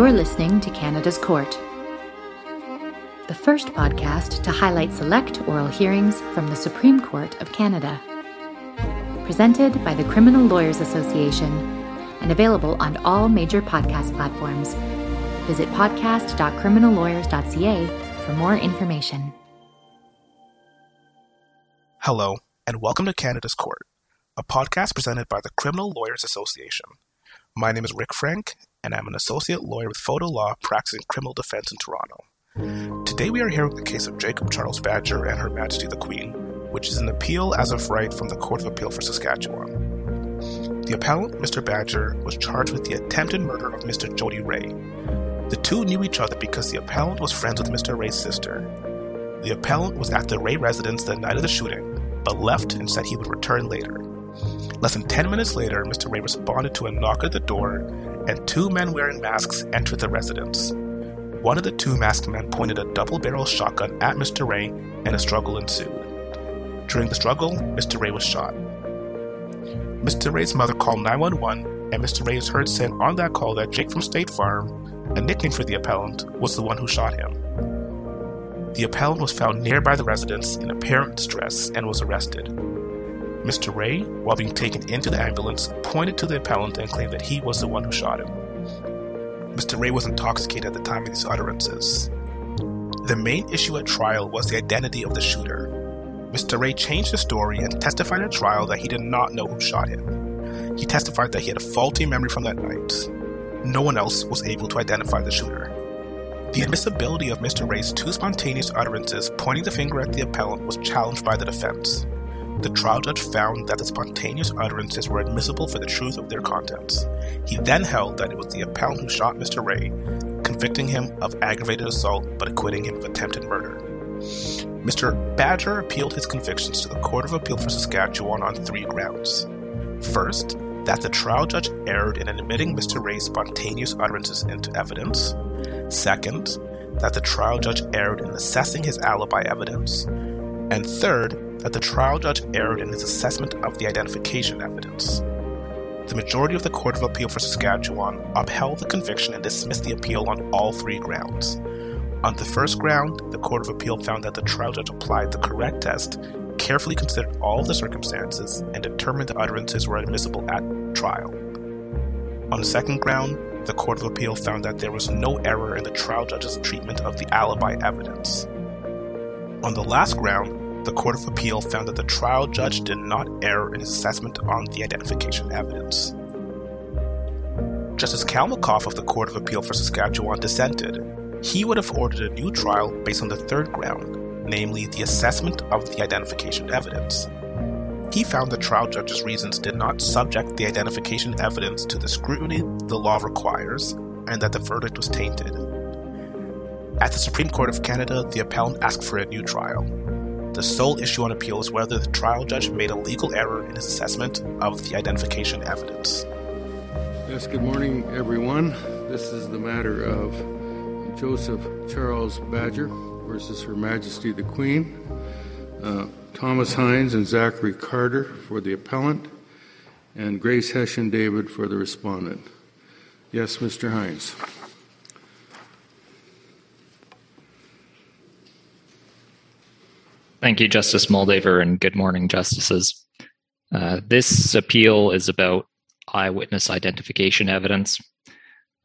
You're listening to Canada's Court, the first podcast to highlight select oral hearings from the Supreme Court of Canada. Presented by the Criminal Lawyers Association and available on all major podcast platforms. Visit podcast.criminallawyers.ca for more information. Hello, and welcome to Canada's Court, a podcast presented by the Criminal Lawyers Association. My name is Rick Frank, and I'm an associate lawyer with Photo Law practicing criminal defense in Toronto. Today we are hearing the case of Jacob Charles Badger and Her Majesty the Queen, which is an appeal as of right from the Court of Appeal for Saskatchewan. The appellant, Mr. Badger, was charged with the attempted murder of Mr. Jody Ray. The two knew each other because the appellant was friends with Mr. Ray's sister. The appellant was at the Ray residence the night of the shooting, but left and said he would return later. Less than 10 minutes later, Mr. Ray responded to a knock at the door, and two men wearing masks entered the residence. One of the two masked men pointed a double barrel shotgun at Mr. Ray, and a struggle ensued. During the struggle, Mr. Ray was shot. Mr. Ray's mother called 911, and Mr. Ray is heard saying on that call that Jake from State Farm, a nickname for the appellant, was the one who shot him. The appellant was found nearby the residence in apparent distress and was arrested. Mr. Ray, while being taken into the ambulance, pointed to the appellant and claimed that he was the one who shot him. Mr. Ray was intoxicated at the time of these utterances. The main issue at trial was the identity of the shooter. Mr. Ray changed his story and testified at trial that he did not know who shot him. He testified that he had a faulty memory from that night. No one else was able to identify the shooter. The admissibility of Mr. Ray's two spontaneous utterances pointing the finger at the appellant was challenged by the defense. The trial judge found that the spontaneous utterances were admissible for the truth of their contents. He then held that it was the appellant who shot Mr. Ray, convicting him of aggravated assault but acquitting him of attempted murder. Mr. Badger appealed his convictions to the Court of Appeal for Saskatchewan on three grounds. First, that the trial judge erred in admitting Mr. Ray's spontaneous utterances into evidence. Second, that the trial judge erred in assessing his alibi evidence. And third, that the trial judge erred in his assessment of the identification evidence. The majority of the Court of Appeal for Saskatchewan upheld the conviction and dismissed the appeal on all three grounds. On the first ground, the Court of Appeal found that the trial judge applied the correct test, carefully considered all of the circumstances, and determined the utterances were admissible at trial. On the second ground, the Court of Appeal found that there was no error in the trial judge's treatment of the alibi evidence. On the last ground, the Court of Appeal found that the trial judge did not err in his assessment on the identification evidence. Justice Kalmakoff of the Court of Appeal for Saskatchewan dissented. He would have ordered a new trial based on the third ground, namely the assessment of the identification evidence. He found the trial judge's reasons did not subject the identification evidence to the scrutiny the law requires, and that the verdict was tainted. At the Supreme Court of Canada, the appellant asked for a new trial. The sole issue on appeal is whether the trial judge made a legal error in his assessment of the identification evidence. Yes, good morning, everyone. This is the matter of Joseph Charles Badger versus Her Majesty the Queen. Uh, Thomas Hines and Zachary Carter for the appellant, and Grace Hession David for the respondent. Yes, Mr. Hines. Thank you, Justice Moldaver, and good morning, Justices. Uh, this appeal is about eyewitness identification evidence.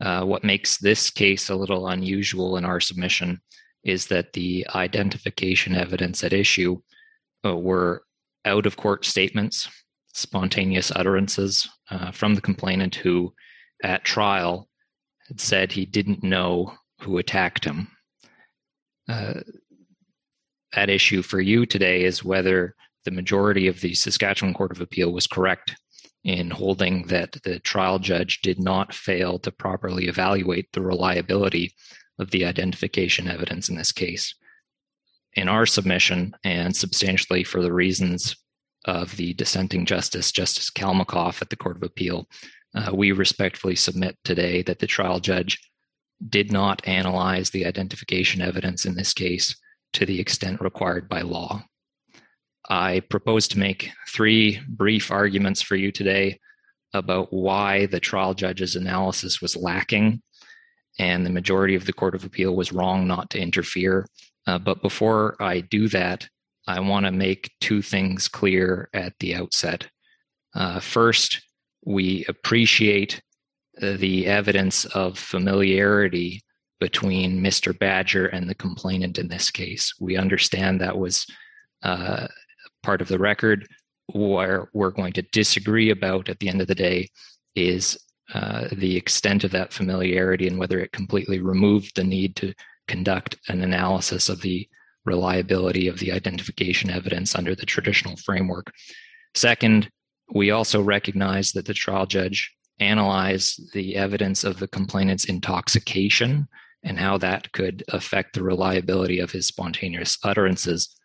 Uh, what makes this case a little unusual in our submission is that the identification evidence at issue uh, were out of court statements, spontaneous utterances uh, from the complainant who, at trial, had said he didn't know who attacked him. At issue for you today is whether the majority of the Saskatchewan Court of Appeal was correct in holding that the trial judge did not fail to properly evaluate the reliability of the identification evidence in this case. In our submission, and substantially for the reasons of the dissenting justice, Justice Kalmakoff at the Court of Appeal, uh, we respectfully submit today that the trial judge did not analyze the identification evidence in this case to the extent required by law. I propose to make three brief arguments for you today about why the trial judge's analysis was lacking and the majority of the Court of Appeal was wrong not to interfere. Uh, but before I do that, I want to make two things clear at the outset. Uh, first, we appreciate the evidence of familiarity between Mr. Badger and the complainant in this case. We understand that was uh, part of the record. Where we're going to disagree about at the end of the day is uh, the extent of that familiarity and whether it completely removed the need to conduct an analysis of the reliability of the identification evidence under the traditional framework. Second, we also recognize that the trial judge analyzed the evidence of the complainant's intoxication and how that could affect the reliability of his spontaneous utterances.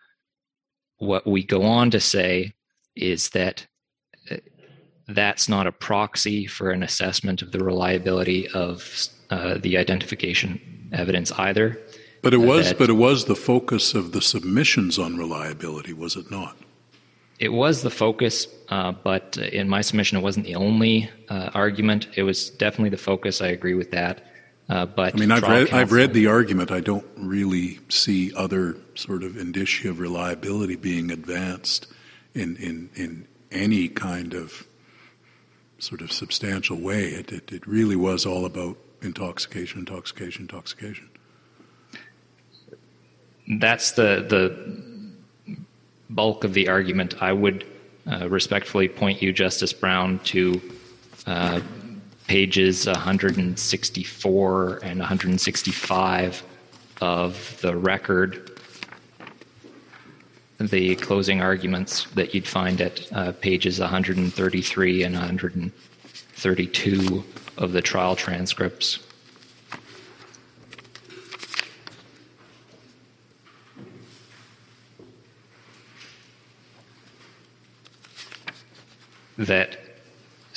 What we go on to say is that uh, that's not a proxy for an assessment of the reliability of uh, the identification evidence either. But it was, that, but it was the focus of the submissions on reliability, was it not? It was the focus, uh, but in my submission, it wasn't the only uh, argument. It was definitely the focus. I agree with that. Uh, but I mean, I've read, counsel, I've read the argument. I don't really see other sort of indicia of reliability being advanced in in in any kind of sort of substantial way. It, it, it really was all about intoxication, intoxication, intoxication that's the the bulk of the argument. I would uh, respectfully point you, Justice Brown, to uh, pages 164 and 165 of the record, the closing arguments that you'd find at uh, pages 133 and 132 of the trial transcripts. that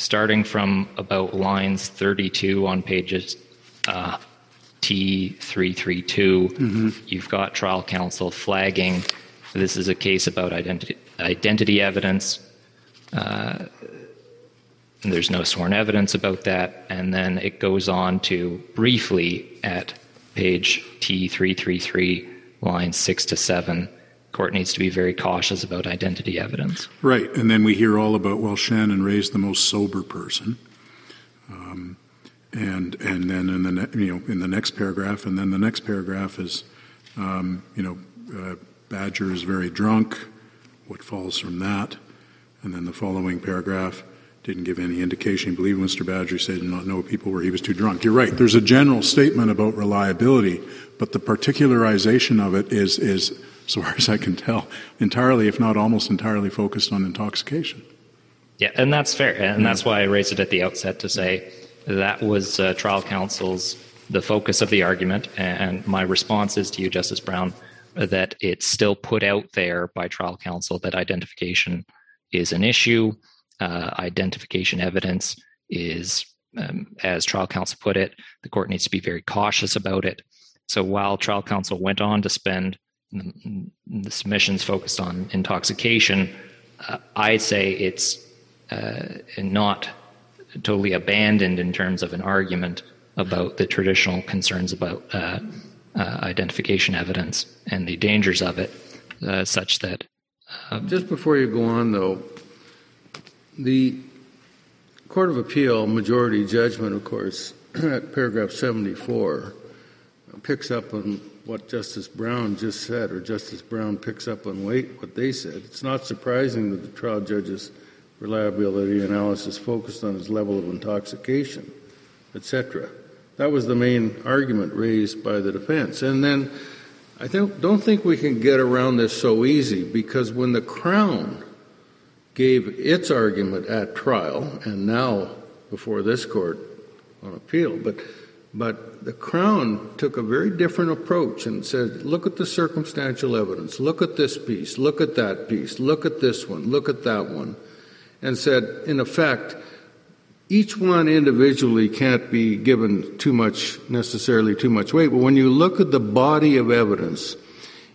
starting from about lines 32 on pages uh, T332, mm-hmm. you've got trial counsel flagging this is a case about identity, identity evidence. Uh, there's no sworn evidence about that. And then it goes on to briefly at page T333, lines 6 to 7 court needs to be very cautious about identity evidence. Right, and then we hear all about well, Shannon raised the most sober person, um, and and then in the ne- you know in the next paragraph, and then the next paragraph is um, you know uh, Badger is very drunk. What falls from that, and then the following paragraph didn't give any indication he believed Mr. Badger said did not know people where he was too drunk. You're right. There's a general statement about reliability, but the particularization of it is is so far as I can tell, entirely, if not almost entirely, focused on intoxication. Yeah, and that's fair. And that's why I raised it at the outset to say that was uh, trial counsel's the focus of the argument. And my response is to you, Justice Brown, that it's still put out there by trial counsel that identification is an issue. Uh, identification evidence is, um, as trial counsel put it, the court needs to be very cautious about it. So while trial counsel went on to spend the submissions focused on intoxication, uh, I'd say it's uh, not totally abandoned in terms of an argument about the traditional concerns about uh, uh identification evidence and the dangers of it, uh, such that. Um, Just before you go on, though, the Court of Appeal majority judgment, of course, at paragraph 74, picks up on what Justice Brown just said, or Justice Brown picks up on weight what they said. It's not surprising that the trial judge's reliability analysis focused on his level of intoxication, etc. That was the main argument raised by the defense. And then I don't think we can get around this so easy because when the Crown gave its argument at trial, and now before this court on appeal, but but the Crown took a very different approach and said, look at the circumstantial evidence, look at this piece, look at that piece, look at this one, look at that one, and said, in effect, each one individually can't be given too much, necessarily too much weight, but when you look at the body of evidence,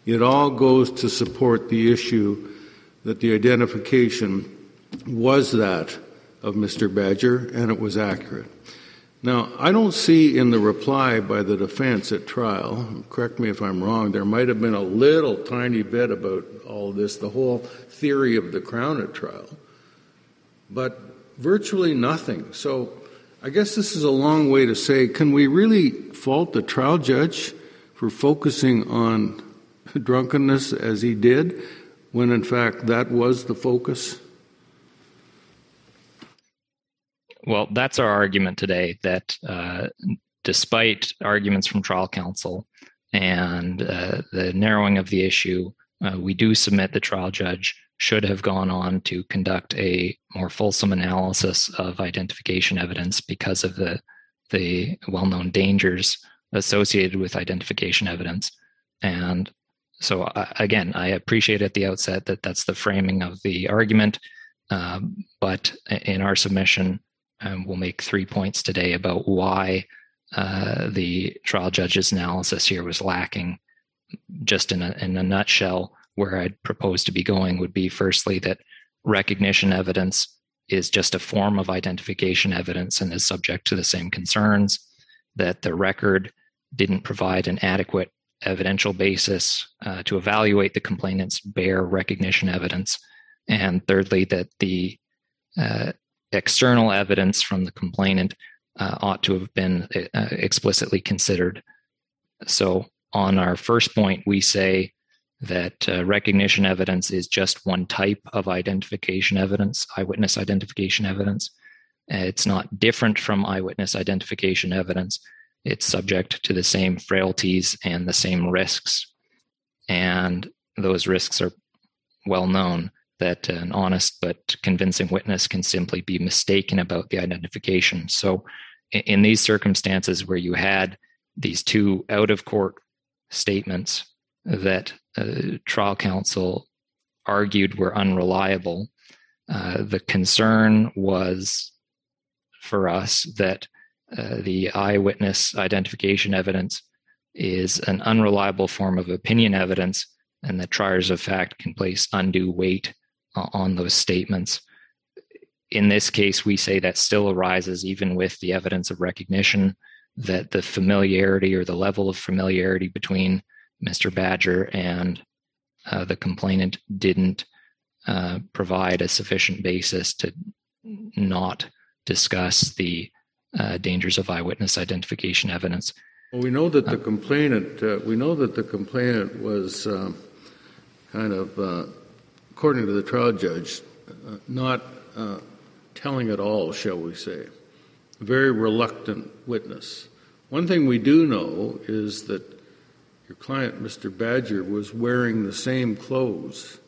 it all goes to support the issue that the identification was that of Mr. Badger and it was accurate. Now, I don't see in the reply by the defense at trial, correct me if I'm wrong, there might have been a little tiny bit about all this, the whole theory of the crown at trial, but virtually nothing. So I guess this is a long way to say can we really fault the trial judge for focusing on drunkenness as he did when in fact that was the focus? Well, that's our argument today that uh, despite arguments from trial counsel and uh, the narrowing of the issue, uh, we do submit the trial judge should have gone on to conduct a more fulsome analysis of identification evidence because of the the well-known dangers associated with identification evidence and so uh, again i appreciate at the outset that that's the framing of the argument um, but in our submission um, we'll make three points today about why uh, the trial judge's analysis here was lacking. Just in a, in a nutshell, where I'd propose to be going would be firstly that recognition evidence is just a form of identification evidence and is subject to the same concerns, that the record didn't provide an adequate evidential basis uh, to evaluate the complainant's bare recognition evidence, and thirdly, that the uh, external evidence from the complainant uh, ought to have been uh, explicitly considered. So, on our first point, we say that uh, recognition evidence is just one type of identification evidence, eyewitness identification evidence. It's not different from eyewitness identification evidence. It's subject to the same frailties and the same risks. And those risks are well known that an honest but convincing witness can simply be mistaken about the identification. So, in these circumstances where you had these two out of court statements that uh, trial counsel argued were unreliable, uh, the concern was for us that uh, the eyewitness identification evidence is an unreliable form of opinion evidence and that triers of fact can place undue weight on those statements. In this case, we say that still arises even with the evidence of recognition that the familiarity or the level of familiarity between Mr. Badger and uh, the complainant didn't uh, provide a sufficient basis to not discuss the uh, dangers of eyewitness identification evidence. Well, we know that the uh, complainant. Uh, we know that the complainant was uh, kind of according to the trial judge, uh, not uh, telling at all, shall we say. A very reluctant witness. One thing we do know is that your client, Mr. Badger, was wearing the same clothes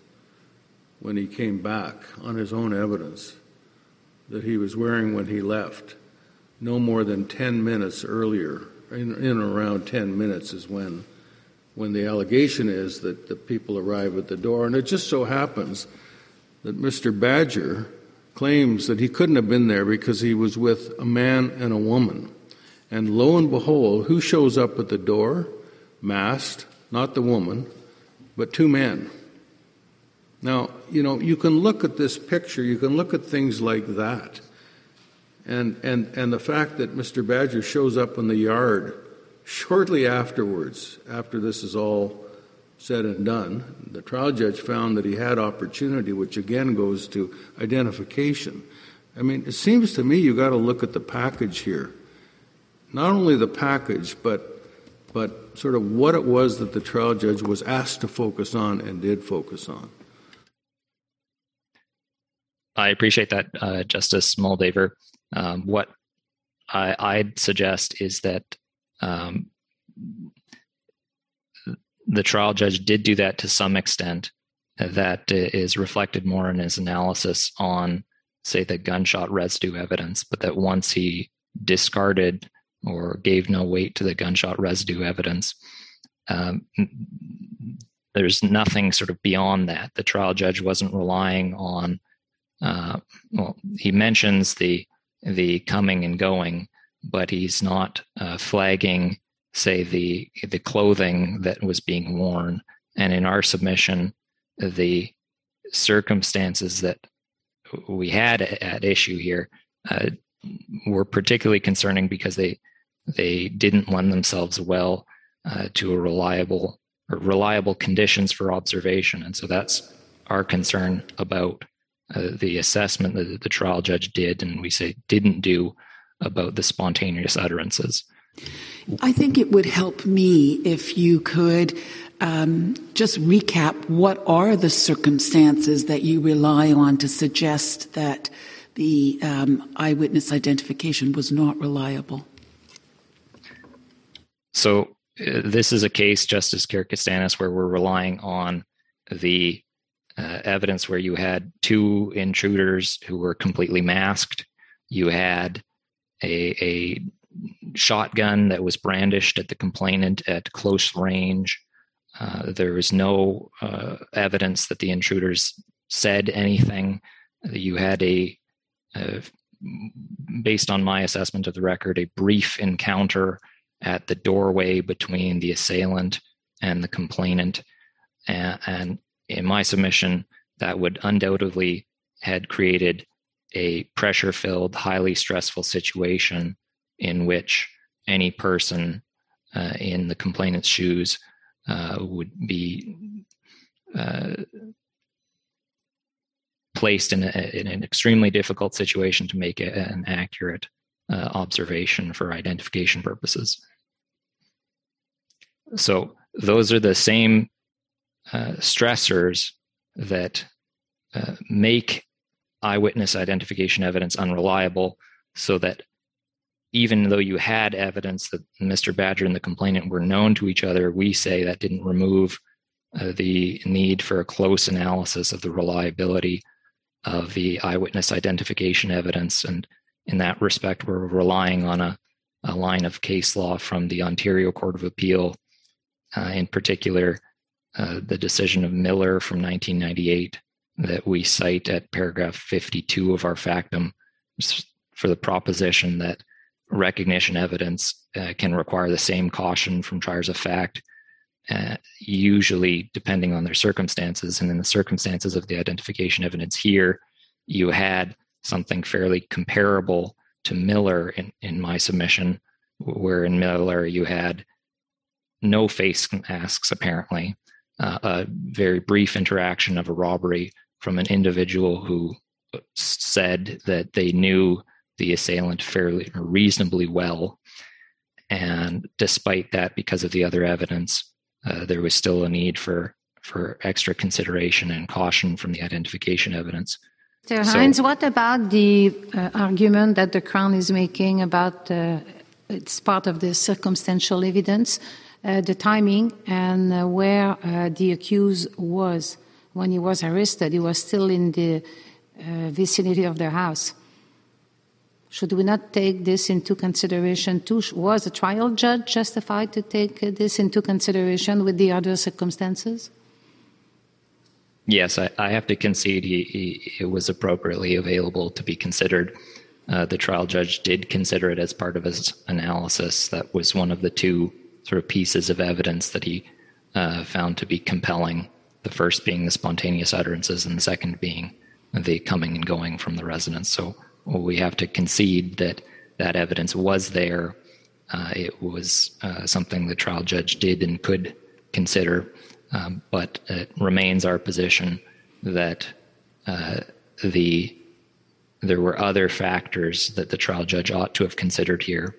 when he came back on his own evidence that he was wearing when he left. No more than 10 minutes earlier, in, in around 10 minutes, is when when the allegation is that the people arrive at the door. And it just so happens that Mr. Badger claims that he couldn't have been there because he was with a man and a woman. And lo and behold, who shows up at the door? Masked, not the woman, but two men. Now, you know, you can look at this picture, you can look at things like that. And, and, and the fact that Mr. Badger shows up in the yard Shortly afterwards, after this is all said and done, the trial judge found that he had opportunity, which again goes to identification. I mean, it seems to me you've got to look at the package here. Not only the package, but but sort of what it was that the trial judge was asked to focus on and did focus on. I appreciate that, uh, Justice Moldaver. Um, what I, would suggest is that um, the trial judge did do that to some extent. That is reflected more in his analysis on, say, the gunshot residue evidence, but that once he discarded or gave no weight to the gunshot residue evidence, um, there's nothing sort of beyond that. The trial judge wasn't relying on. Uh, well, he mentions the the coming and going, but he's not uh, flagging, say, the the clothing that was being worn. And in our submission, the circumstances that we had at issue here uh, were particularly concerning because they they didn't lend themselves well uh, to a reliable or reliable conditions for observation, and so that's our concern about uh, the assessment that the trial judge did, and we say didn't do about the spontaneous utterances. I think it would help me if you could um, just recap what are the circumstances that you rely on to suggest that the um, eyewitness identification was not reliable. So, uh, this is a case, Justice Karakatsanis, where we're relying on the uh, evidence where you had two intruders who were completely masked. You had a, a shotgun that was brandished at the complainant at close range. Uh, there was no uh, evidence that the intruders said anything. You had a, a, based on my assessment of the record, a brief encounter at the doorway between the assailant and the complainant. And, and in my submission, that would undoubtedly had created a pressure filled, highly stressful situation in which any person uh, in the complainant's shoes uh, would be uh, placed in, a, in, an extremely difficult situation to make a, an accurate uh, observation for identification purposes. So, those are the same uh, stressors that uh, make eyewitness identification evidence unreliable so that even though you had evidence that Mr. Badger and the complainant were known to each other, we say that didn't remove uh, the need for a close analysis of the reliability of the eyewitness identification evidence. And in that respect, we're relying on a, a line of case law from the Ontario Court of Appeal, uh, in particular, uh, the decision of Miller from 1998 that we cite at paragraph 52 of our factum for the proposition that recognition evidence uh, can require the same caution from triers of fact, uh, usually depending on their circumstances. And in the circumstances of the identification evidence here, you had something fairly comparable to Miller in, in my submission, where in Miller you had no face masks apparently, uh, a very brief interaction of a robbery from an individual who said that they knew the assailant fairly reasonably well. And despite that, because of the other evidence, uh, there was still a need for for extra consideration and caution from the identification evidence. Mr. Hines, so, what about the uh, argument that the Crown is making about uh, it's part of the circumstantial evidence, the timing, and uh, where uh, the accused was? when he was arrested, he was still in the uh, vicinity of their house. Should we not take this into consideration too? Was the trial judge justified to take this into consideration with the other circumstances? Yes, I, I have to concede he, he, it was appropriately available to be considered. Uh, the trial judge did consider it as part of his analysis. That was one of the two sort of pieces of evidence that he uh, found to be compelling the first being the spontaneous utterances and the second being the coming and going from the residence. So we have to concede that that evidence was there. Uh, it was uh, something the trial judge did and could consider, um, but it remains our position that uh, the there were other factors that the trial judge ought to have considered here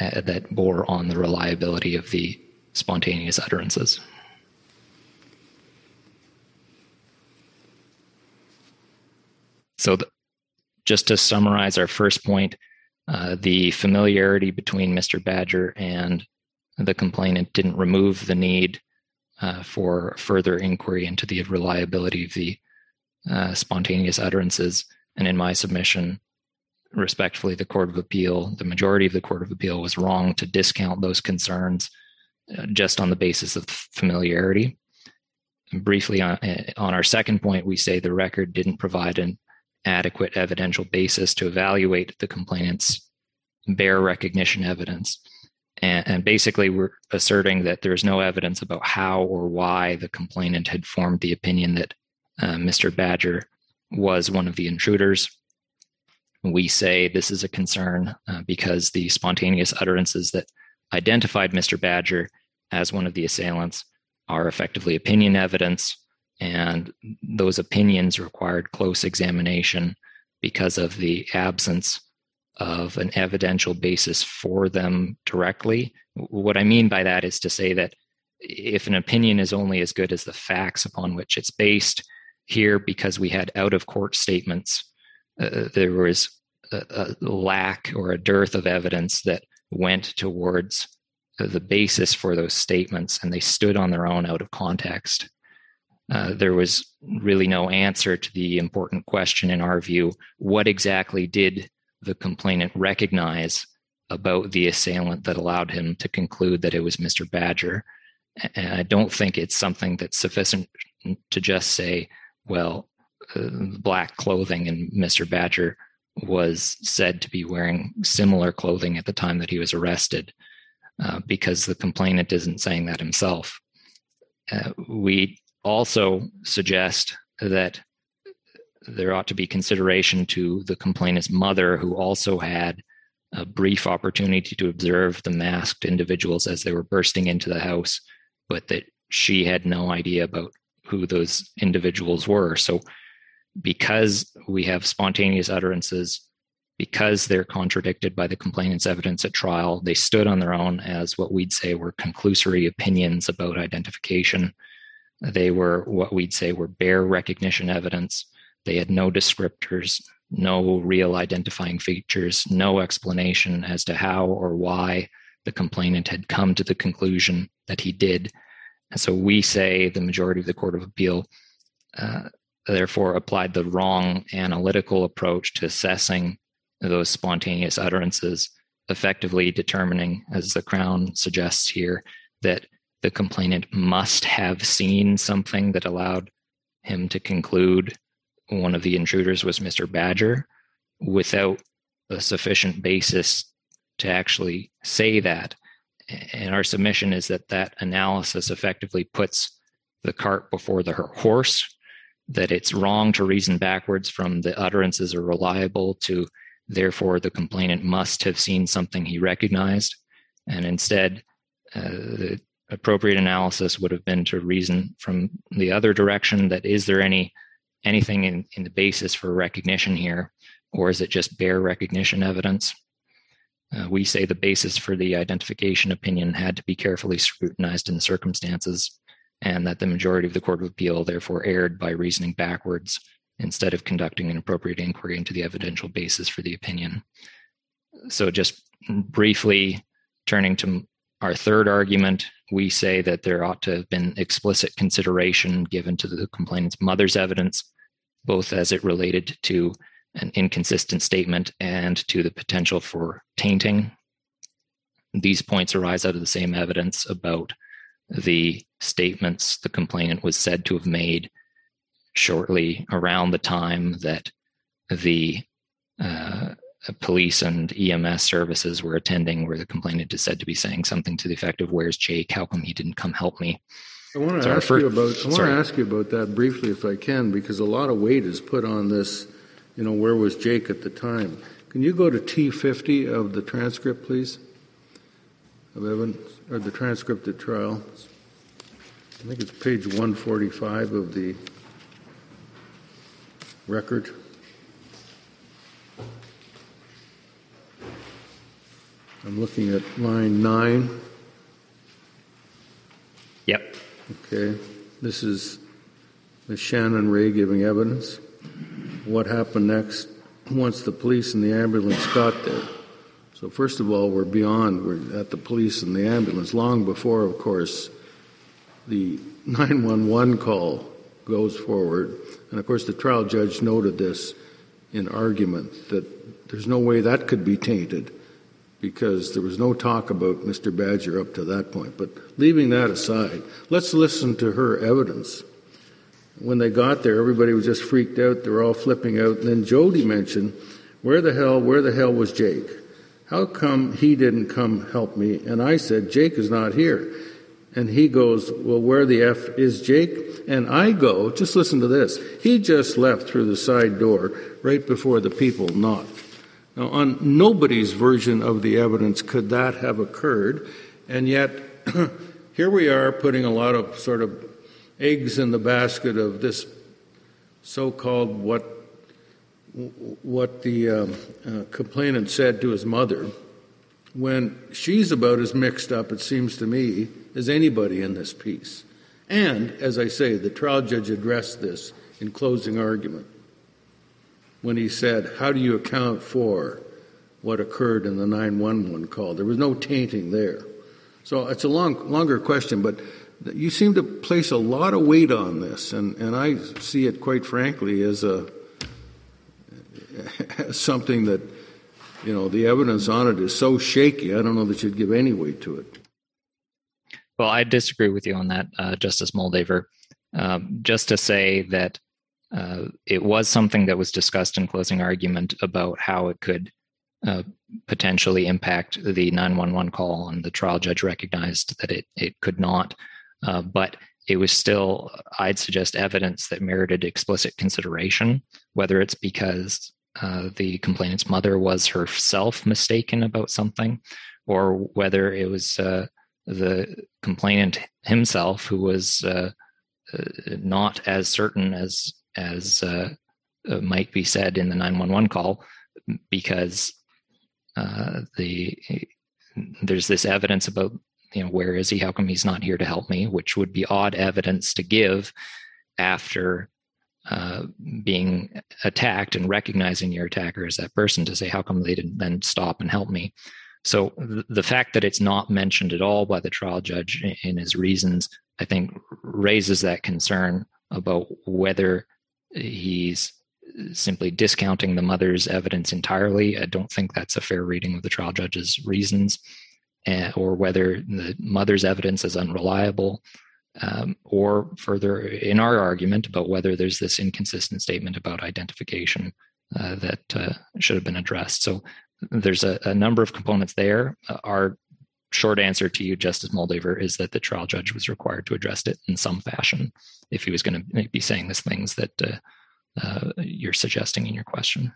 uh, that bore on the reliability of the spontaneous utterances. So, just to summarize our first point, uh, the familiarity between Mr. Badger and the complainant didn't remove the need uh, for further inquiry into the reliability of the uh, spontaneous utterances. And in my submission, respectfully, the Court of Appeal, the majority of the Court of Appeal was wrong to discount those concerns uh, just on the basis of familiarity. And briefly, on, uh, on our second point, we say the record didn't provide an adequate evidential basis to evaluate the complainant's bare recognition evidence. And, and, basically, we're asserting that there's no evidence about how or why the complainant had formed the opinion that uh, Mr. Badger was one of the intruders. We say this is a concern uh, because the spontaneous utterances that identified Mr. Badger as one of the assailants are effectively opinion evidence, and those opinions required close examination because of the absence of an evidential basis for them directly. What I mean by that is to say that if an opinion is only as good as the facts upon which it's based, here, because we had out of court statements, uh, there was a, a, lack or a dearth of evidence that went towards the basis for those statements, and they stood on their own out of context. Uh, there was really no answer to the important question in our view what exactly did the complainant recognize about the assailant that allowed him to conclude that it was Mr. Badger. And I don't think it's something that's sufficient to just say, well, uh, black clothing and Mr. Badger was said to be wearing similar clothing at the time that he was arrested, uh, because the complainant isn't saying that himself. Uh, we also suggest that there ought to be consideration to the complainant's mother, who also had a brief opportunity to observe the masked individuals as they were bursting into the house, but that she had no idea about who those individuals were. So, because we have spontaneous utterances, because they're contradicted by the complainant's evidence at trial, they stood on their own as what we'd say were conclusory opinions about identification. They were what we'd say were bare recognition evidence. They had no descriptors, no real identifying features, no explanation as to how or why the complainant had come to the conclusion that he did. And so we say the majority of the Court of Appeal uh, therefore applied the wrong analytical approach to assessing those spontaneous utterances, effectively determining, as the Crown suggests here, that the complainant must have seen something that allowed him to conclude one of the intruders was Mr. Badger without a sufficient basis to actually say that. And our submission is that that analysis effectively puts the cart before the horse, that it's wrong to reason backwards from the utterances are reliable to therefore the complainant must have seen something he recognized. And instead, uh, the appropriate analysis would have been to reason from the other direction that is there any anything in, in the basis for recognition here, or is it just bare recognition evidence? Uh, we say the basis for the identification opinion had to be carefully scrutinized in the circumstances, and that the majority of the Court of Appeal therefore erred by reasoning backwards instead of conducting an appropriate inquiry into the evidential basis for the opinion. So, just briefly turning to our third argument, we say that there ought to have been explicit consideration given to the complainant's mother's evidence both as it related to an inconsistent statement and to the potential for tainting. These points arise out of the same evidence about the statements the complainant was said to have made shortly around the time that the uh, police and EMS services were attending, where the complainant is said to be saying something to the effect of, "Where's Jake? How come he didn't come help me?" I want to ask you about. I want to ask you about that briefly, if I can, because a lot of weight is put on this. You know, where was Jake at the time? Can you go to T50 of the transcript, please? Of evidence or the transcript at trial? I think it's page 145 of the record. I'm looking at line nine. Yep. Okay. This is Ms. Shannon Ray giving evidence. What happened next once the police and the ambulance got there? So, first of all, we're beyond, we're at the police and the ambulance long before, of course, the 911 call goes forward. And of course, the trial judge noted this in argument that there's no way that could be tainted because there was no talk about Mr. Badger up to that point. But leaving that aside, let's listen to her evidence. When they got there, everybody was just freaked out. They were all flipping out. And then Jody mentioned, Where the hell, where the hell was Jake? How come he didn't come help me? And I said, Jake is not here. And he goes, Well, where the F is Jake? And I go, just listen to this. He just left through the side door right before the people knocked. Now, on nobody's version of the evidence could that have occurred, and yet here we are putting a lot of sort of eggs in the basket of this so-called what what the um, uh, complainant said to his mother when she's about as mixed up, it seems to me, as anybody in this piece. And, as I say, the trial judge addressed this in closing argument when he said, How do you account for what occurred in the 911 call? There was no tainting there. So it's a long, longer question, but you seem to place a lot of weight on this, and, and I see it, quite frankly, as a as something that you know, the evidence on it is so shaky, I don't know that you'd give any weight to it. Well, I disagree with you on that, uh, Justice Moldaver. Um, just to say that uh, it was something that was discussed in closing argument about how it could uh, potentially impact the 911 call, and the trial judge recognized that it, it could not. Uh, but it was still, I'd suggest, evidence that merited explicit consideration, whether it's because uh, the complainant's mother was herself mistaken about something, or whether it was uh, the complainant himself who was uh, uh not as certain as as uh, might be said in the 911 call, because the there's this evidence about you know where is he? How come he's not here to help me? Which would be odd evidence to give after uh, being attacked and recognizing your attacker as that person to say, how come they didn't then stop and help me? So th- the fact that it's not mentioned at all by the trial judge in, his reasons, I think, raises that concern about whether he's simply discounting the mother's evidence entirely. I don't think that's a fair reading of the trial judge's reasons, uh, or whether the mother's evidence is unreliable um, or further in our argument about whether there's this inconsistent statement about identification uh, that uh, should have been addressed. So there's a, a number of components there. Uh, our short answer to you, Justice Moldaver, is that the trial judge was required to address it in some fashion if he was going to be saying these things that uh, uh, you're suggesting in your question.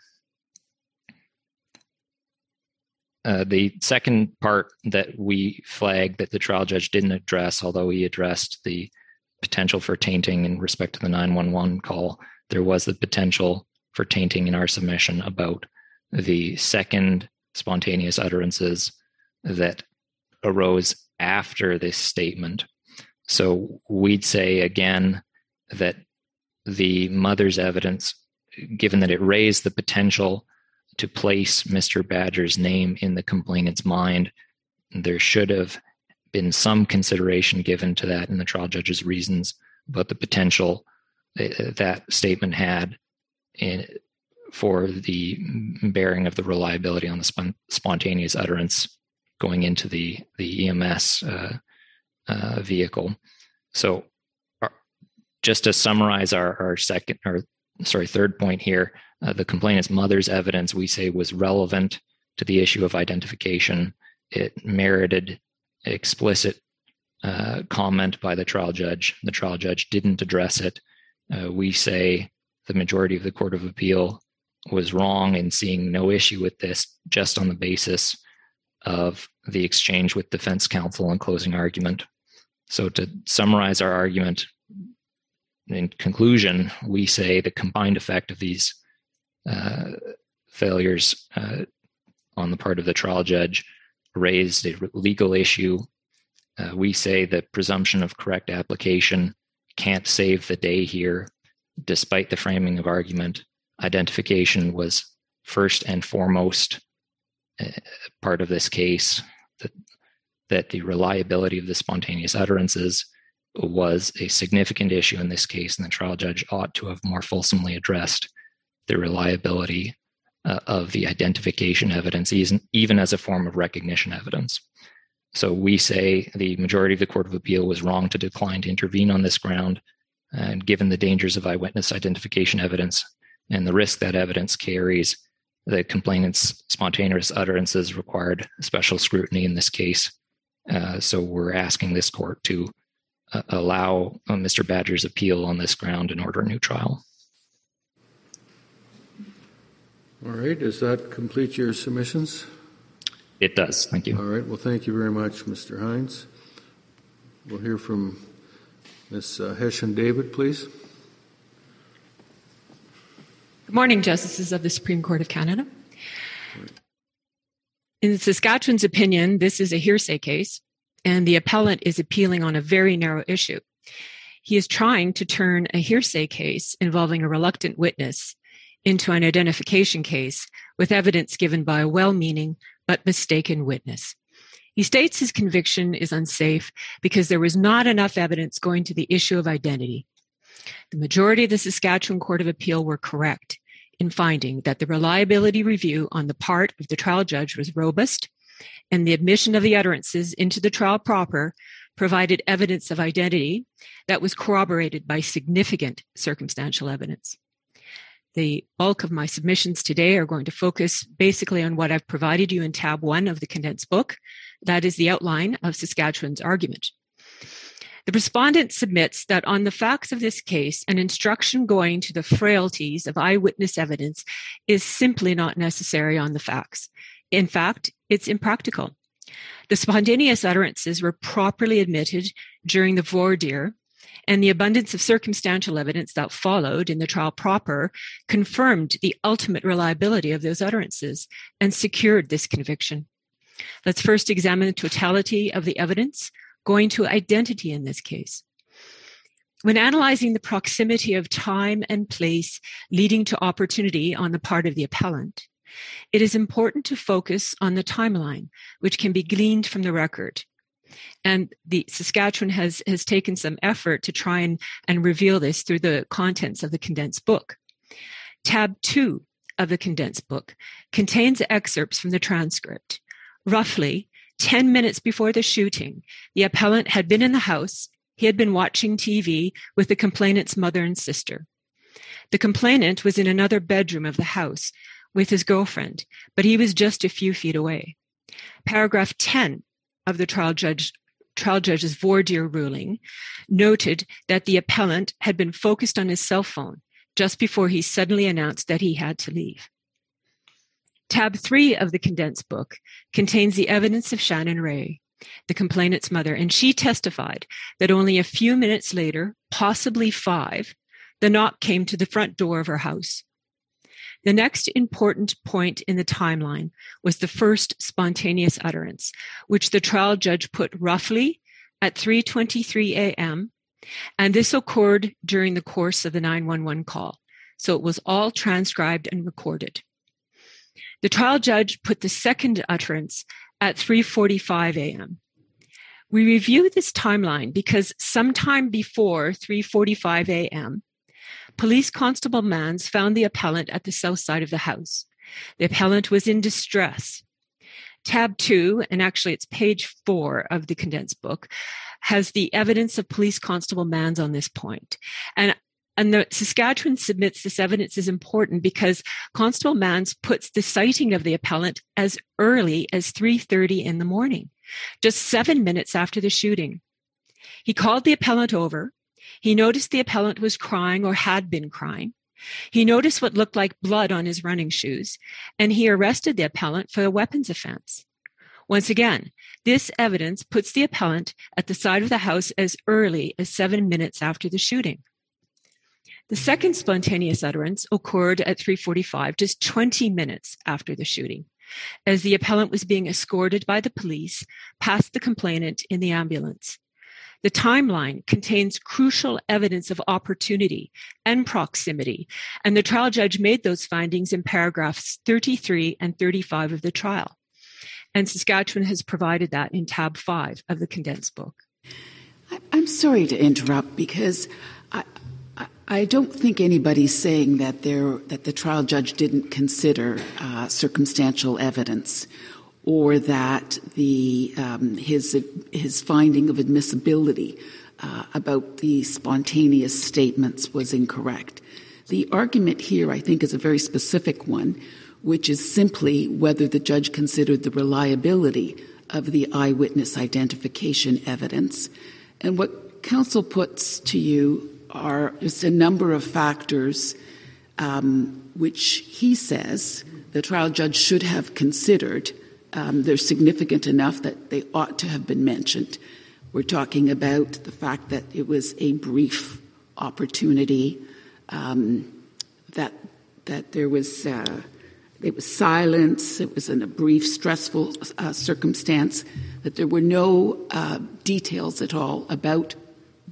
Uh, the second part that we flagged that the trial judge didn't address, although he addressed the potential for tainting in respect to the 911 call, there was the potential for tainting in our submission about the second spontaneous utterances that arose after this statement. So we'd say again that the mother's evidence, given that it raised the potential to place Mr. Badger's name in the complainant's mind. There should have been some consideration given to that in the trial judge's reasons about the potential eh, that statement had in, for the bearing of the reliability on the spontaneous utterance going into the the EMS uh, uh, vehicle. So, our, just to summarize our, our second or sorry third point here, uh, the complainant's mother's evidence, we say, was relevant to the issue of identification. It merited explicit uh, comment by the trial judge. The trial judge didn't address it. Uh, we say the majority of the Court of Appeal was wrong in seeing no issue with this just on the basis of the exchange with defense counsel and closing argument. So, to summarize our argument, in conclusion, we say the combined effect of these uh, failures uh, on the part of the trial judge raised a legal issue. Uh, we say the presumption of correct application can't save the day here, despite the framing of argument. Identification was first and foremost uh, part of this case. That, that the reliability of the spontaneous utterances was a significant issue in this case, and the trial judge ought to have more fulsomely addressed the reliability uh, of the identification evidence, even, even as a form of recognition evidence. So we say the majority of the Court of Appeal was wrong to decline to intervene on this ground. And given the dangers of eyewitness identification evidence and the risk that evidence carries, the complainant's spontaneous utterances required special scrutiny in this case. Uh, so we're asking this court to uh, allow uh, Mr. Badger's appeal on this ground and order a new trial. All right. Does that complete your submissions? It does. Thank you. All right. Well, thank you very much, Mr. Hines. We'll hear from Ms. Uh, Hession David, please. Good morning, Justices of the Supreme Court of Canada. In Saskatchewan's opinion, this is a hearsay case, and the appellant is appealing on a very narrow issue. He is trying to turn a hearsay case involving a reluctant witness into an identification case with evidence given by a well meaning but mistaken witness. He states his conviction is unsafe because there was not enough evidence going to the issue of identity. The majority of the Saskatchewan Court of Appeal were correct in finding that the reliability review on the part of the trial judge was robust and the admission of the utterances into the trial proper provided evidence of identity that was corroborated by significant circumstantial evidence. The bulk of my submissions today are going to focus basically on what I've provided you in tab one of the condensed book. That is the outline of Saskatchewan's argument. The respondent submits that on the facts of this case, an instruction going to the frailties of eyewitness evidence is simply not necessary on the facts. In fact, it's impractical. The spontaneous utterances were properly admitted during the voir dire, and the abundance of circumstantial evidence that followed in the trial proper confirmed the ultimate reliability of those utterances and secured this conviction. Let's first examine the totality of the evidence going to identity in this case. When analyzing the proximity of time and place leading to opportunity on the part of the appellant, it is important to focus on the timeline, which can be gleaned from the record. And the Saskatchewan has, has taken some effort to try and, and reveal this through the contents of the condensed book. Tab two of the condensed book contains excerpts from the transcript. Roughly, 10 minutes before the shooting, the appellant had been in the house. He had been watching TV with the complainant's mother and sister. The complainant was in another bedroom of the house with his girlfriend, but he was just a few feet away. Paragraph 10 of the trial judge trial judge's voir dire ruling noted that the appellant had been focused on his cell phone just before he suddenly announced that he had to leave. Tab 3 of the condensed book contains the evidence of Shannon Ray, the complainant's mother, and she testified that only a few minutes later, possibly five, the knock came to the front door of her house. The next important point in the timeline was the first spontaneous utterance, which the trial judge put roughly at 3:23 a.m. and this occurred during the course of the 911 call. So it was all transcribed and recorded. The trial judge put the second utterance at 3:45 a.m. We review this timeline because sometime before 3:45 a.m., Police Constable Mans found the appellant at the south side of the house. The appellant was in distress. Tab 2, and actually it's page 4 of the condensed book, has the evidence of Police Constable Mans on this point. And and the Saskatchewan submits this evidence is important because Constable Mans puts the sighting of the appellant as early as 3:30 in the morning, just 7 minutes after the shooting. He called the appellant over. He noticed the appellant was crying or had been crying. He noticed what looked like blood on his running shoes, and he arrested the appellant for a weapons offense. Once again, this evidence puts the appellant at the side of the house as early as seven minutes after the shooting. The second spontaneous utterance occurred at 3:45, just 20 minutes after the shooting, as the appellant was being escorted by the police past the complainant in the ambulance. The timeline contains crucial evidence of opportunity and proximity, and the trial judge made those findings in paragraphs 33 and 35 of the trial. And Saskatchewan has provided that in tab 5 of the condensed book. I'm sorry to interrupt because I, I don't think anybody's saying that there that the trial judge didn't consider uh, circumstantial evidence, or that the um, his his finding of admissibility uh, about the spontaneous statements was incorrect. The argument here, I think, is a very specific one, which is simply whether the judge considered the reliability of the eyewitness identification evidence, and what counsel puts to you are just a number of factors um, which he says the trial judge should have considered. Um, they're significant enough that they ought to have been mentioned. We're talking about the fact that it was a brief opportunity, um, that that there was uh, there was silence. It was in a brief, stressful uh, circumstance. That there were no uh, details at all about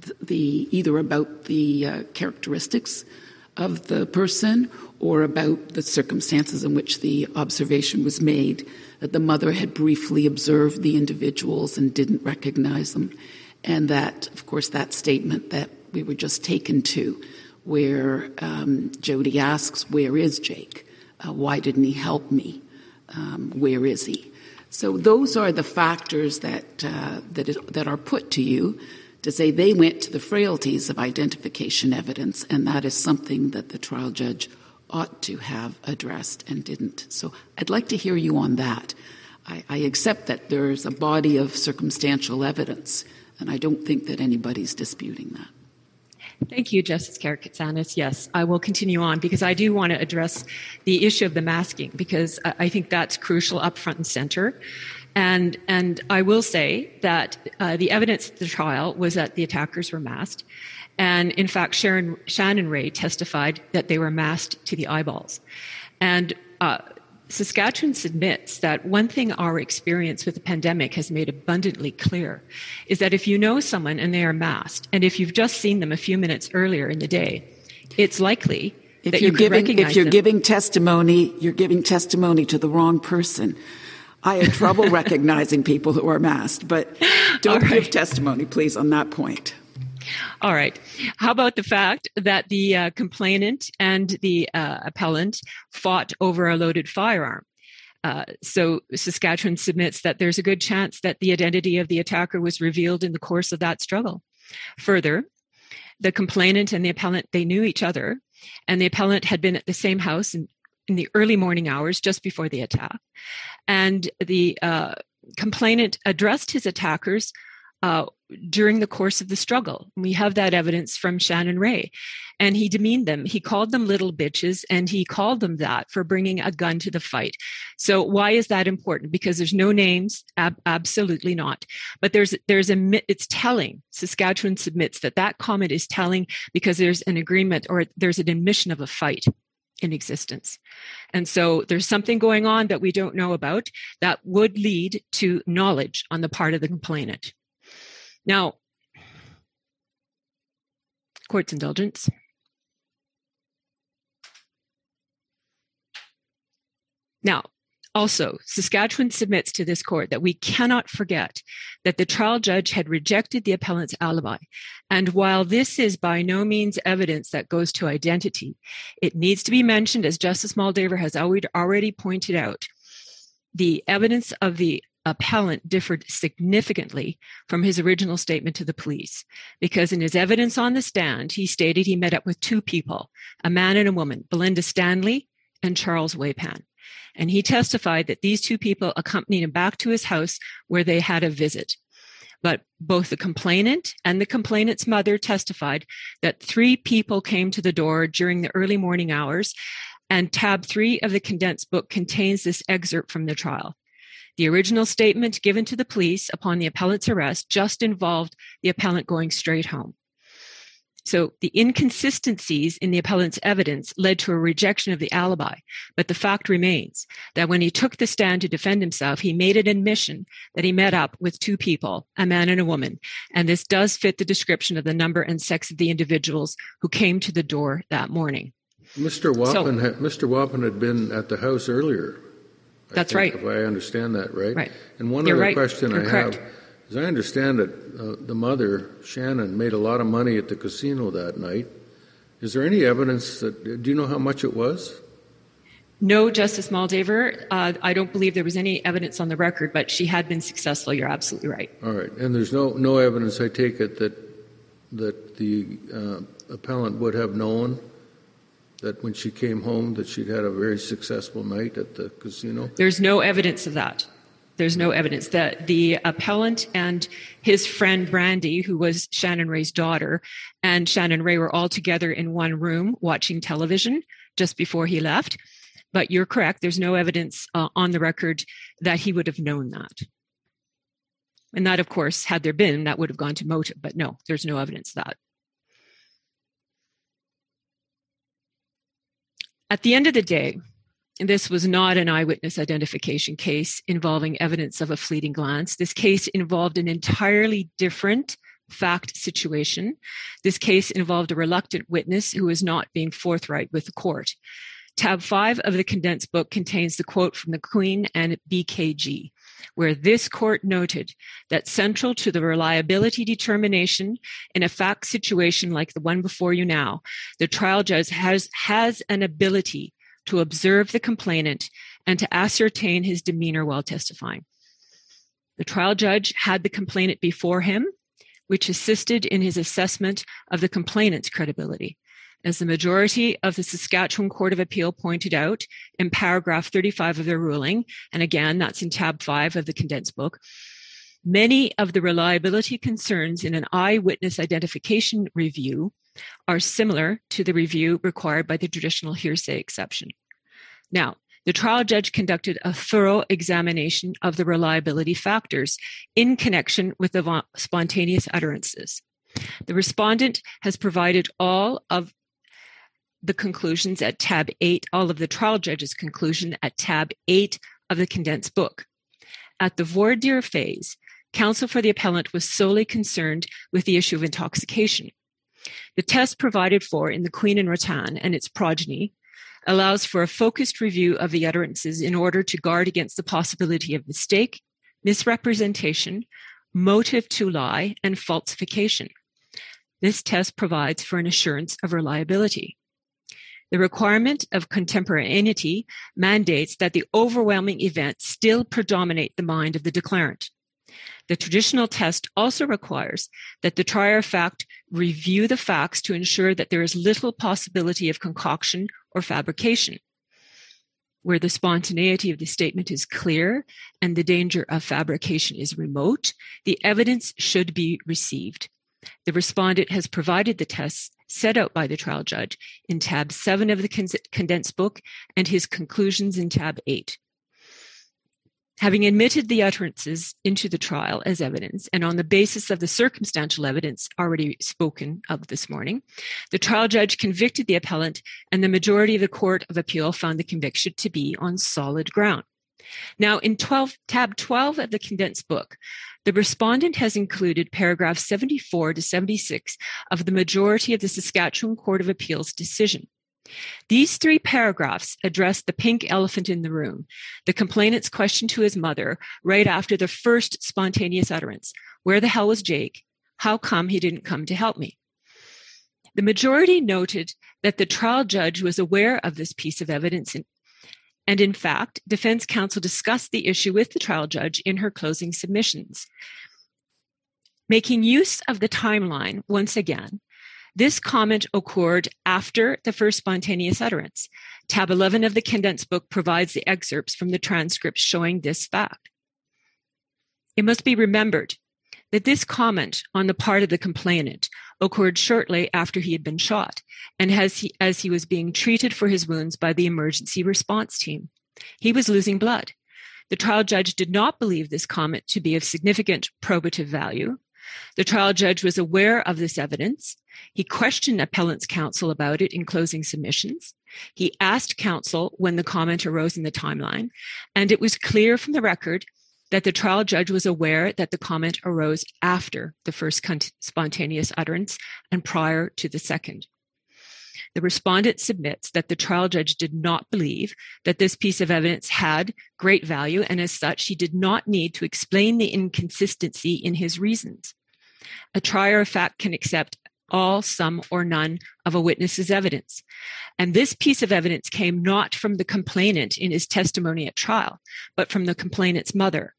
the, the either about the uh, characteristics of the person or about the circumstances in which the observation was made. That the mother had briefly observed the individuals and didn't recognize them, and that, of course, that statement that we were just taken to, where um, Jody asks, "Where is Jake?" Uh, why didn't he help me? Um, where is he? So those are the factors that uh, that, is, that are put to you to say they went to the frailties of identification evidence, and that is something that the trial judge ought to have addressed and didn't. So I'd like to hear you on that. I, I accept that there's a body of circumstantial evidence, and I don't think that anybody's disputing that. Thank you, Justice Karakatsanis. Yes, I will continue on because I do want to address the issue of the masking because I think that's crucial up front and center. And, and I will say that uh, the evidence at the trial was that the attackers were masked. And in fact, Sharon, Shannon Ray testified that they were masked to the eyeballs. And uh, Saskatchewan submits that one thing our experience with the pandemic has made abundantly clear is that if you know someone and they are masked, and if you've just seen them a few minutes earlier in the day, it's likely if that you're you giving if you're them. giving testimony, you're giving testimony to the wrong person. I have trouble recognizing people who are masked, but don't right. give testimony, please, on that point. All right. How about the fact that the uh, complainant and the uh, appellant fought over a loaded firearm? Uh, so Saskatchewan submits that there's a good chance that the identity of the attacker was revealed in the course of that struggle. Further, the complainant and the appellant they knew each other, and the appellant had been at the same house in, in the early morning hours just before the attack, and the uh, complainant addressed his attackers uh, during the course of the struggle. We have that evidence from Shannon Ray. And he demeaned them. He called them little bitches and he called them that for bringing a gun to the fight. So why is that important? Because there's no names. Ab- absolutely not. But there's, there's a, it's telling. Saskatchewan submits that that comment is telling because there's an agreement or there's an admission of a fight in existence. And so there's something going on that we don't know about that would lead to knowledge on the part of the complainant. Now, court's indulgence. Now, also, Saskatchewan submits to this court that we cannot forget that the trial judge had rejected the appellant's alibi. And while this is by no means evidence that goes to identity, it needs to be mentioned, as Justice Moldaver has already pointed out, the evidence of the appellant differed significantly from his original statement to the police because in his evidence on the stand, he stated he met up with two people, a man and a woman, Belinda Stanley and Charles Waypan. And he testified that these two people accompanied him back to his house where they had a visit. But both the complainant and the complainant's mother testified that three people came to the door during the early morning hours, and tab three of the condensed book contains this excerpt from the trial. The original statement given to the police upon the appellant's arrest just involved the appellant going straight home. So the inconsistencies in the appellant's evidence led to a rejection of the alibi. But the fact remains that when he took the stand to defend himself, he made an admission that he met up with two people, a man and a woman. And this does fit the description of the number and sex of the individuals who came to the door that morning. Mr. Wappen, so, had, Mr. Wappen had been at the house earlier. That's think, right. If I understand that right. Right. And one You're other right. question You're I correct. have is I understand that uh, the mother, Shannon, made a lot of money at the casino that night. Is there any evidence that, do you know how much it was? No, Justice Moldaver. Uh, I don't believe there was any evidence on the record, but she had been successful. You're absolutely right. All right. And there's no, no evidence, I take it, that, that the uh, appellant would have known that when she came home that she'd had a very successful night at the casino? There's no evidence of that. There's no evidence that the appellant and his friend Brandy, who was Shannon Ray's daughter, and Shannon Ray were all together in one room watching television. just before he left. But you're correct, there's no evidence uh, on the record that he would have known that. And that, of course, had there been, that would have gone to motive, but no, there's no evidence that. At the end of the day, this was not an eyewitness identification case involving evidence of a fleeting glance. This case involved an entirely different fact situation. This case involved a reluctant witness who was not being forthright with the court. Tab 5 of the condensed book contains the quote from the Queen and BKG, where this court noted that central to the reliability determination in a fact situation like the one before you now, the trial judge has, has an ability to observe the complainant and to ascertain his demeanor while testifying. The trial judge had the complainant before him, which assisted in his assessment of the complainant's credibility. As the majority of the Saskatchewan Court of Appeal pointed out in paragraph 35 of their ruling, and again, that's in tab 5 of the condensed book, many of the reliability concerns in an eyewitness identification review are similar to the review required by the traditional hearsay exception. Now, the trial judge conducted a thorough examination of the reliability factors in connection with the spontaneous utterances. The respondent has provided all of the conclusions at tab 8, all of the trial judge's conclusion at tab 8 of the condensed book. At the voir dire phase, counsel for the appellant was solely concerned with the issue of intoxication. The test provided for in the Queen and Ratten and its progeny allows for a focused review of the utterances in order to guard against the possibility of mistake, misrepresentation, motive to lie, and falsification. This test provides for an assurance of reliability. The requirement of contemporaneity mandates that the overwhelming event still predominate the mind of the declarant. The traditional test also requires that the trier of fact review the facts to ensure that there is little possibility of concoction or fabrication. Where the spontaneity of the statement is clear and the danger of fabrication is remote, the evidence should be received. The respondent has provided the tests set out by the trial judge in tab 7 of the condensed book and his conclusions in tab 8. Having admitted the utterances into the trial as evidence, and on the basis of the circumstantial evidence already spoken of this morning, the trial judge convicted the appellant, and the majority of the Court of Appeal found the conviction to be on solid ground. Now, in 12, tab 12 of the condensed book, the respondent has included paragraphs 74 to 76 of the majority of the Saskatchewan Court of Appeal's decision. These three paragraphs address the pink elephant in the room, the complainant's question to his mother right after the first spontaneous utterance Where the hell was Jake? How come he didn't come to help me? The majority noted that the trial judge was aware of this piece of evidence. and in fact, defense counsel discussed the issue with the trial judge in her closing submissions. Making use of the timeline once again, this comment occurred after the first spontaneous utterance. Tab 11 of the condensed book provides the excerpts from the transcripts showing this fact. It must be remembered that this comment on the part of the complainant occurred shortly after he had been shot and as he, as he was being treated for his wounds by the emergency response team. He was losing blood. The trial judge did not believe this comment to be of significant probative value. The trial judge was aware of this evidence he questioned appellant's counsel about it in closing submissions. He asked counsel when the comment arose in the timeline, and it was clear from the record that the trial judge was aware that the comment arose after the first spontaneous utterance and prior to the second. The respondent submits that the trial judge did not believe that this piece of evidence had great value, and as such, he did not need to explain the inconsistency in his reasons. A trier of fact can accept all, some, or none of a witness's evidence. And this piece of evidence came not from the complainant in his testimony at trial, but from the complainant's mother.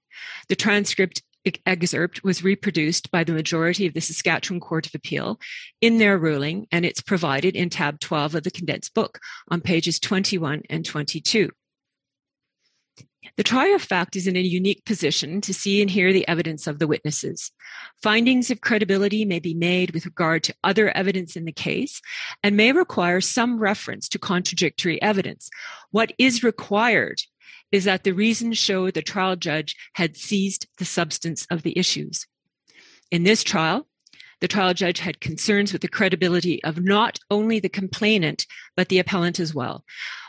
The transcript excerpt was reproduced by the majority of the Saskatchewan Court of Appeal in their ruling, and it's provided in tab 12 of the condensed book on pages 21 and 22. The trier of fact is in a unique position to see and hear the evidence of the witnesses. Findings of credibility may be made with regard to other evidence in the case and may require some reference to contradictory evidence. What is required is that the reasons show the trial judge had seized the substance of the issues. In this trial, the trial judge had concerns with the credibility of not only the complainant, but the appellant as well.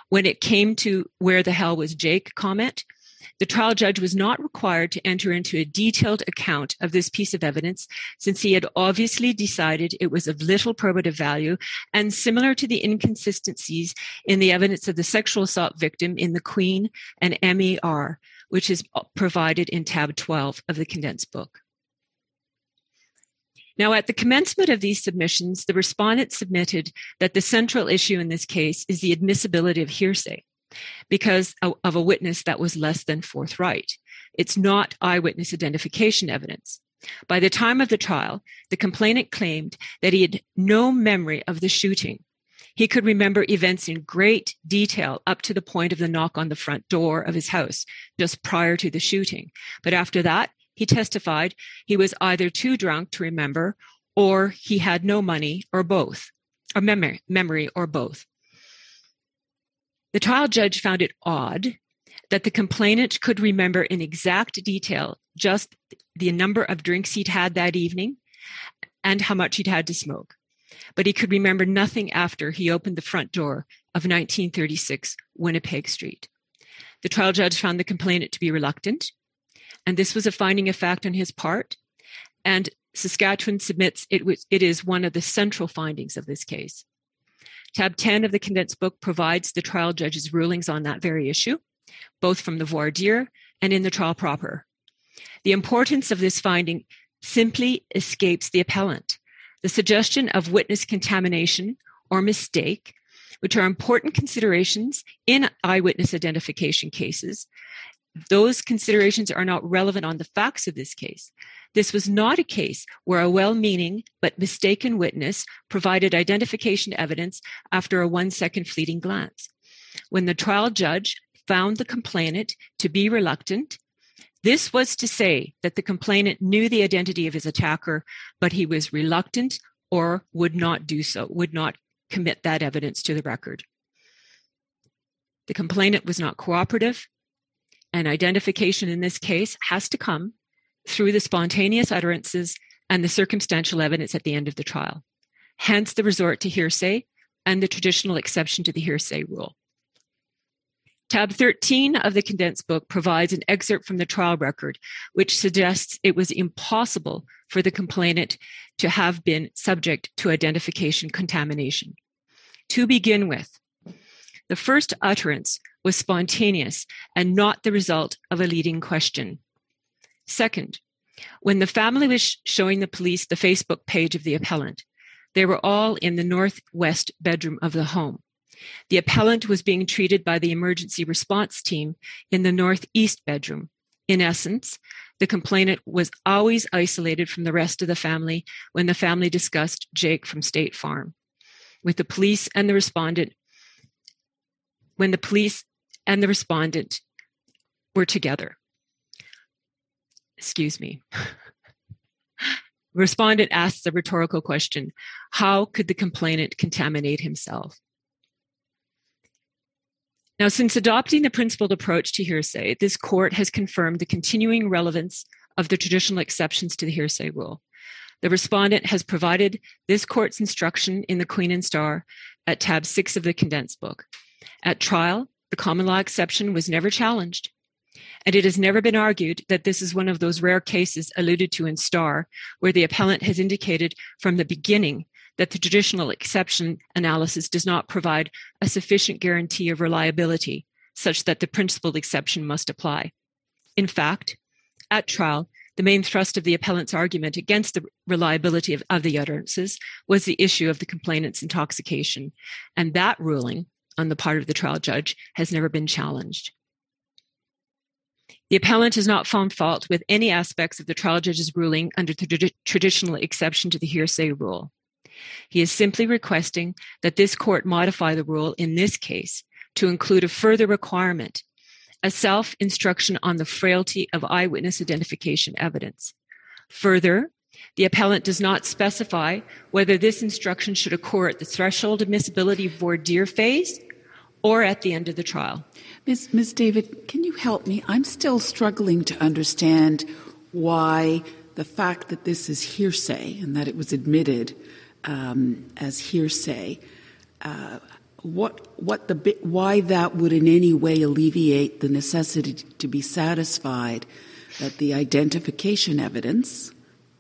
When it came to where the hell was Jake comment, the trial judge was not required to enter into a detailed account of this piece of evidence since he had obviously decided it was of little probative value and similar to the inconsistencies in the evidence of the sexual assault victim in the Queen and MER, which is provided in tab 12 of the condensed book. Now, at the commencement of these submissions, the respondent submitted that the central issue in this case is the admissibility of hearsay because of a witness that was less than forthright. It's not eyewitness identification evidence. By the time of the trial, the complainant claimed that he had no memory of the shooting. He could remember events in great detail up to the point of the knock on the front door of his house just prior to the shooting. But after that, he testified he was either too drunk to remember or he had no money or both, or memory, memory or both. The trial judge found it odd that the complainant could remember in exact detail just the number of drinks he'd had that evening and how much he'd had to smoke. But he could remember nothing after he opened the front door of 1936 Winnipeg Street. The trial judge found the complainant to be reluctant and this was a finding of fact on his part. And Saskatchewan submits it, was, it is one of the central findings of this case. Tab 10 of the condensed book provides the trial judge's rulings on that very issue, both from the voir dire and in the trial proper. The importance of this finding simply escapes the appellant. The suggestion of witness contamination or mistake, which are important considerations in eyewitness identification cases, those considerations are not relevant on the facts of this case. This was not a case where a well meaning but mistaken witness provided identification evidence after a one second fleeting glance. When the trial judge found the complainant to be reluctant, this was to say that the complainant knew the identity of his attacker, but he was reluctant or would not do so, would not commit that evidence to the record. The complainant was not cooperative and identification in this case has to come through the spontaneous utterances and the circumstantial evidence at the end of the trial. Hence the resort to hearsay and the traditional exception to the hearsay rule. Tab 13 of the condensed book provides an excerpt from the trial record, which suggests it was impossible for the complainant to have been subject to identification contamination. To begin with, the first utterance was spontaneous and not the result of a leading question. Second, when the family was showing the police the Facebook page of the appellant, they were all in the northwest bedroom of the home. The appellant was being treated by the emergency response team in the northeast bedroom. In essence, the complainant was always isolated from the rest of the family when the family discussed Jake from State Farm. With the police and the respondent when the police and the respondent were together. Excuse me. respondent asks a rhetorical question How could the complainant contaminate himself? Now, since adopting the principled approach to hearsay, this court has confirmed the continuing relevance of the traditional exceptions to the hearsay rule. The respondent has provided this court's instruction in the Queen and Starr at tab six of the condensed book. At trial, the common law exception was never challenged, and it has never been argued that this is one of those rare cases alluded to in Starr, where the appellant has indicated from the beginning that the traditional exception analysis does not provide a sufficient guarantee of reliability such that the principled exception must apply. In fact, at trial, the main thrust of the appellant's argument against the reliability of, of the utterances was the issue of the complainant's intoxication, and that ruling on the part of the trial judge has never been challenged. The appellant has not found fault with any aspects of the trial judge's ruling under the traditional exception to the hearsay rule. He is simply requesting that this court modify the rule in this case to include a further requirement a self instruction on the frailty of eyewitness identification evidence. Further, the appellant does not specify whether this instruction should occur at the threshold admissibility voir dire phase or at the end of the trial. Ms. Ms. David, can you help me? I'm still struggling to understand why the fact that this is hearsay and that it was admitted um, as hearsay, uh, what what the why that would in any way alleviate the necessity to be satisfied that the identification evidence,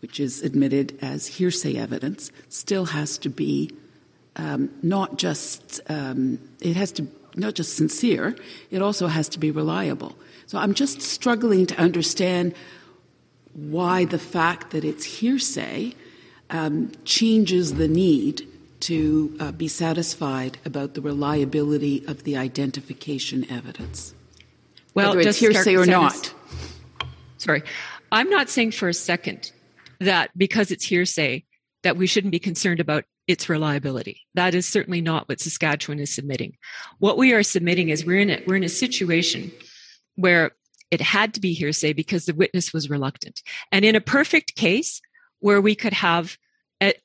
which is admitted as hearsay evidence, still has to be um, not just um, it has to not just sincere, it also has to be reliable. So I'm just struggling to understand why the fact that it's hearsay um, changes the need to uh, be satisfied about the reliability of the identification evidence. Well, whether it's hearsay or not. Sorry, I'm not saying for a second that because it's hearsay that we shouldn't be concerned about its reliability. That is certainly not what Saskatchewan is submitting. What we are submitting is we're in a, we're in a situation where it had to be hearsay because the witness was reluctant. And in a perfect case where we could have a,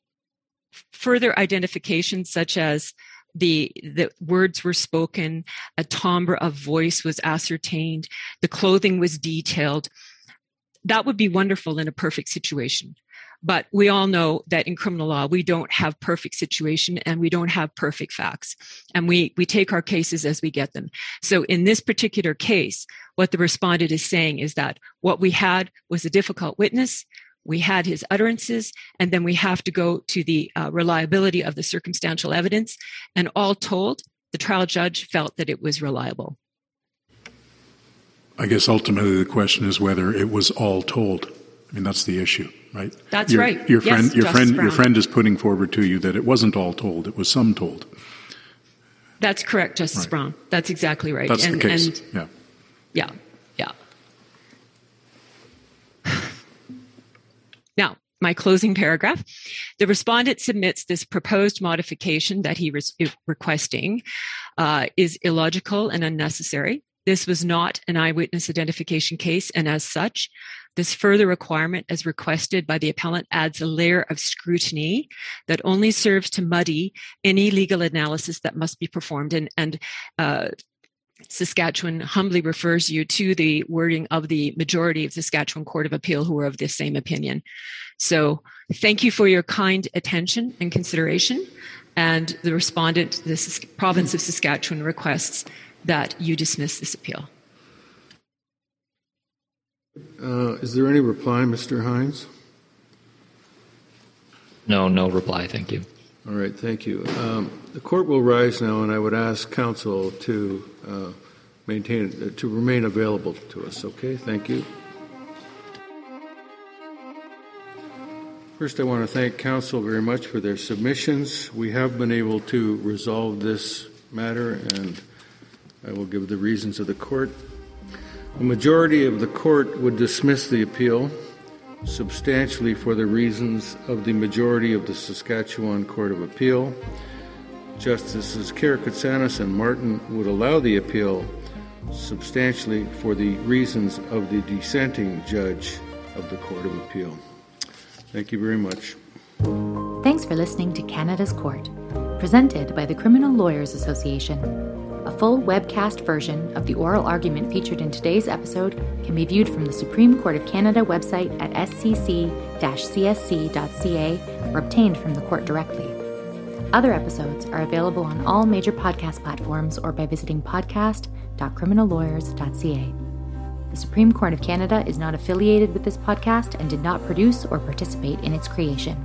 further identification such as the the words were spoken, a timbre of voice was ascertained, the clothing was detailed. That would be wonderful in a perfect situation. But we all know that in criminal law, we don't have perfect situation and we don't have perfect facts. And we, we take our cases as we get them. So in this particular case, what the respondent is saying is that what we had was a difficult witness. We had his utterances, and then we have to go to the uh, reliability of the circumstantial evidence. And all told, the trial judge felt that it was reliable. I guess ultimately the question is whether it was all told. I mean, that's the issue, right? That's your, right. Your friend, yes, your Justice friend, Brown. your friend is putting forward to you that it wasn't all told; it was some told. That's correct, Justice Right. Brown. That's exactly right. That's and, the case. and yeah. yeah, yeah. Now, my closing paragraph. The respondent submits this proposed modification that he is requesting uh, is illogical and unnecessary. This was not an eyewitness identification case, and as such, this further requirement, as requested by the appellant, adds a layer of scrutiny that only serves to muddy any legal analysis that must be performed. And, and uh, Saskatchewan humbly refers you to the wording of the majority of Saskatchewan Court of Appeal who are of the same opinion. So thank you for your kind attention and consideration. And the respondent, the province of Saskatchewan, requests that you dismiss this appeal. Uh, is there any reply, Mr. Hines? No, no reply. Thank you. All right, thank you. Um, the court will rise now, and I would ask counsel to uh, maintain uh, to remain available to us. Okay, thank you. First, I want to thank counsel very much for their submissions. We have been able to resolve this matter, and I will give the reasons of the court. A majority of the court would dismiss the appeal substantially for the reasons of the majority of the Saskatchewan Court of Appeal. Justices Karakatsanis and Martin would allow the appeal substantially for the reasons of the dissenting judge of the Court of Appeal. Thank you very much. Thanks for listening to Canada's Court, presented by the Criminal Lawyers Association. A full webcast version of the oral argument featured in today's episode can be viewed from the Supreme Court of Canada website at scc-csc.ca or obtained from the court directly. Other episodes are available on all major podcast platforms or by visiting podcast.criminallawyers.ca. The Supreme Court of Canada is not affiliated with this podcast and did not produce or participate in its creation.